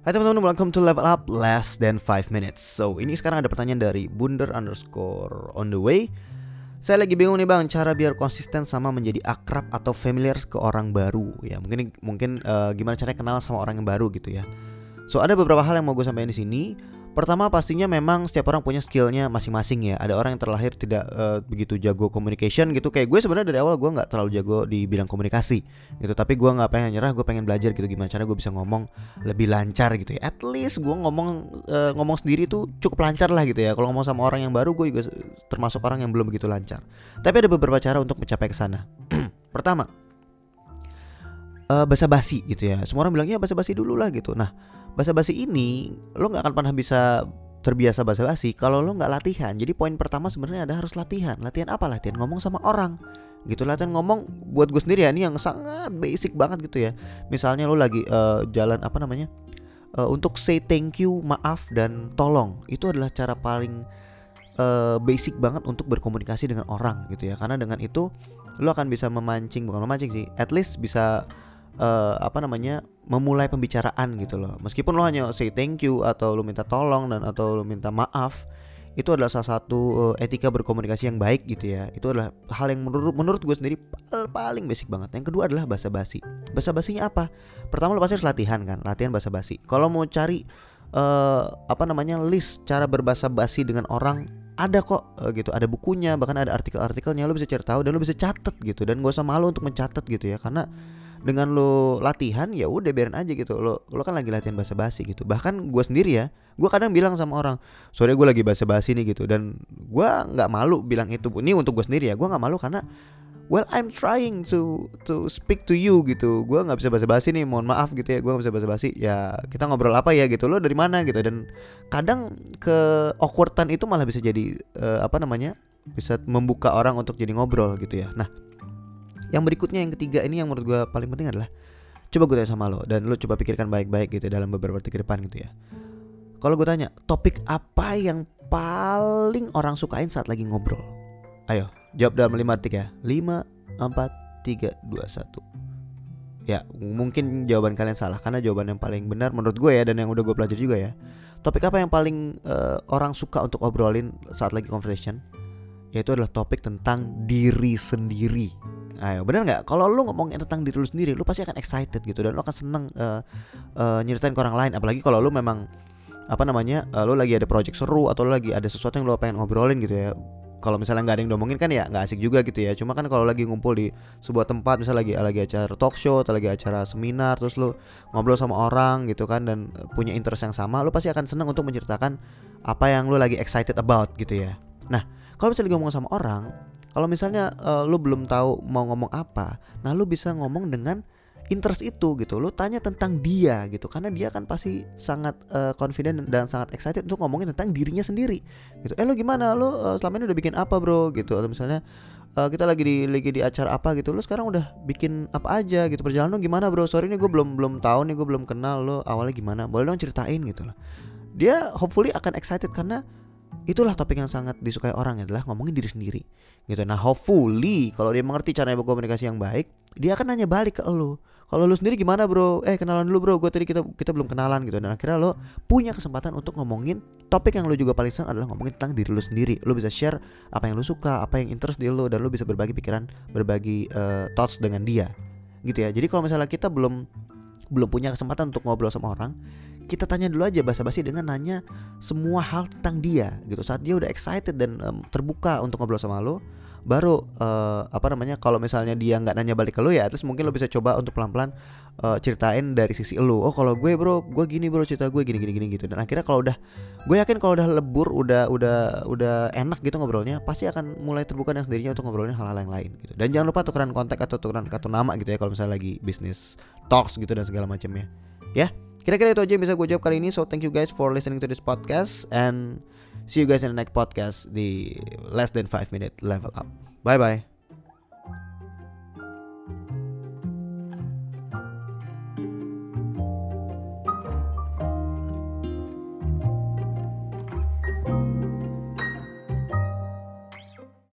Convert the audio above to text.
Hai teman-teman, welcome to Level Up Less than 5 minutes. So, ini sekarang ada pertanyaan dari Bunder underscore on the way. Saya lagi bingung nih bang, cara biar konsisten sama menjadi akrab atau familiar ke orang baru. Ya, mungkin mungkin uh, gimana caranya kenal sama orang yang baru gitu ya. So, ada beberapa hal yang mau gue sampaikan di sini Pertama pastinya memang setiap orang punya skillnya masing-masing ya. Ada orang yang terlahir tidak uh, begitu jago communication gitu. Kayak gue sebenarnya dari awal gue nggak terlalu jago di bidang komunikasi gitu. Tapi gue nggak pengen nyerah. Gue pengen belajar gitu gimana cara gue bisa ngomong lebih lancar gitu ya. At least gue ngomong uh, ngomong sendiri tuh cukup lancar lah gitu ya. Kalau ngomong sama orang yang baru gue juga termasuk orang yang belum begitu lancar. Tapi ada beberapa cara untuk mencapai ke sana. Pertama, uh, basa-basi gitu ya. Semua orang bilangnya basa-basi dulu lah gitu. Nah basa-basi ini lo nggak akan pernah bisa terbiasa basa-basi kalau lo nggak latihan. Jadi poin pertama sebenarnya ada harus latihan. Latihan apa? Latihan ngomong sama orang. Gitu latihan ngomong buat gue sendiri ya ini yang sangat basic banget gitu ya. Misalnya lo lagi uh, jalan apa namanya? Uh, untuk say thank you, maaf dan tolong. Itu adalah cara paling uh, basic banget untuk berkomunikasi dengan orang gitu ya. Karena dengan itu lo akan bisa memancing bukan memancing sih, at least bisa uh, apa namanya memulai pembicaraan gitu loh. Meskipun lo hanya say thank you atau lo minta tolong dan atau lo minta maaf itu adalah salah satu uh, etika berkomunikasi yang baik gitu ya. Itu adalah hal yang menurut menurut gue sendiri paling basic banget. Yang kedua adalah bahasa basi. Bahasa basinya apa? Pertama lo pasti harus latihan kan latihan bahasa basi. Kalau mau cari uh, apa namanya list cara berbahasa basi dengan orang ada kok uh, gitu. Ada bukunya bahkan ada artikel-artikelnya lo bisa cari tahu dan lo bisa catat gitu. Dan gak usah malu untuk mencatat gitu ya karena dengan lo latihan ya udah biarin aja gitu. Lo lo kan lagi latihan bahasa basi gitu. Bahkan gue sendiri ya gue kadang bilang sama orang sore gue lagi bahasa basi nih gitu. Dan gue nggak malu bilang itu. Ini untuk gue sendiri ya gue nggak malu karena well I'm trying to to speak to you gitu. Gue nggak bisa bahasa basi nih mohon maaf gitu ya gue nggak bisa bahasa basi ya kita ngobrol apa ya gitu lo dari mana? gitu. Dan kadang ke awkwardan itu malah bisa jadi uh, apa namanya bisa membuka orang untuk jadi ngobrol gitu ya. Nah yang berikutnya yang ketiga ini yang menurut gue paling penting adalah coba gue tanya sama lo dan lo coba pikirkan baik-baik gitu dalam beberapa detik ke depan gitu ya. Kalau gue tanya topik apa yang paling orang sukain saat lagi ngobrol? Ayo jawab dalam lima detik ya. Lima, empat, tiga, dua, satu. Ya mungkin jawaban kalian salah karena jawaban yang paling benar menurut gue ya dan yang udah gue pelajari juga ya. Topik apa yang paling uh, orang suka untuk obrolin saat lagi conversation? Yaitu adalah topik tentang diri sendiri Ayo, bener nggak? Kalau lu ngomongin tentang diri lu sendiri, lu pasti akan excited gitu dan lu akan seneng uh, uh, nyeritain ke orang lain. Apalagi kalau lu memang apa namanya, uh, lu lagi ada project seru atau lu lagi ada sesuatu yang lu pengen ngobrolin gitu ya. Kalau misalnya nggak ada yang ngomongin kan ya nggak asik juga gitu ya. Cuma kan kalau lagi ngumpul di sebuah tempat, misalnya lagi lagi acara talk show atau lagi acara seminar, terus lu ngobrol sama orang gitu kan dan punya interest yang sama, lu pasti akan seneng untuk menceritakan apa yang lu lagi excited about gitu ya. Nah, kalau misalnya ngomong sama orang, kalau misalnya uh, lu belum tahu mau ngomong apa, nah lu bisa ngomong dengan interest itu gitu. Lu tanya tentang dia gitu karena dia kan pasti sangat uh, confident dan sangat excited untuk ngomongin tentang dirinya sendiri gitu. Eh lu gimana? Lu uh, selama ini udah bikin apa, Bro? gitu. Atau misalnya uh, kita lagi di lagi di acara apa gitu. Lu sekarang udah bikin apa aja gitu. Perjalanan lu gimana, Bro? Sorry nih gue belum belum tahu nih, gue belum kenal lu awalnya gimana. Boleh dong ceritain gitu loh. Dia hopefully akan excited karena itulah topik yang sangat disukai orang adalah ngomongin diri sendiri. Gitu. Nah hopefully kalau dia mengerti cara berkomunikasi yang baik dia akan nanya balik ke lo. Kalau lu sendiri gimana bro? Eh kenalan dulu bro. Gue tadi kita kita belum kenalan gitu. Dan akhirnya lo punya kesempatan untuk ngomongin topik yang lo juga paling senang adalah ngomongin tentang diri lo sendiri. Lo bisa share apa yang lo suka apa yang interest di lo dan lo bisa berbagi pikiran berbagi uh, thoughts dengan dia. Gitu ya. Jadi kalau misalnya kita belum belum punya kesempatan untuk ngobrol sama orang kita tanya dulu aja basa-basi dengan nanya semua hal tentang dia gitu. Saat dia udah excited dan um, terbuka untuk ngobrol sama lo baru uh, apa namanya kalau misalnya dia nggak nanya balik ke lo ya terus mungkin lo bisa coba untuk pelan-pelan uh, ceritain dari sisi lo. Oh kalau gue bro gue gini bro cerita gue gini gini gini gitu. Dan akhirnya kalau udah gue yakin kalau udah lebur udah udah udah enak gitu ngobrolnya pasti akan mulai terbuka dengan sendirinya untuk ngobrolnya hal-hal yang lain gitu. Dan jangan lupa tukeran kontak atau tukeran kartu nama gitu ya kalau misalnya lagi bisnis talks gitu dan segala macamnya ya Kira-kira itu aja yang bisa gue jawab kali ini. So thank you guys for listening to this podcast and see you guys in the next podcast di less than 5 minute level up. Bye bye.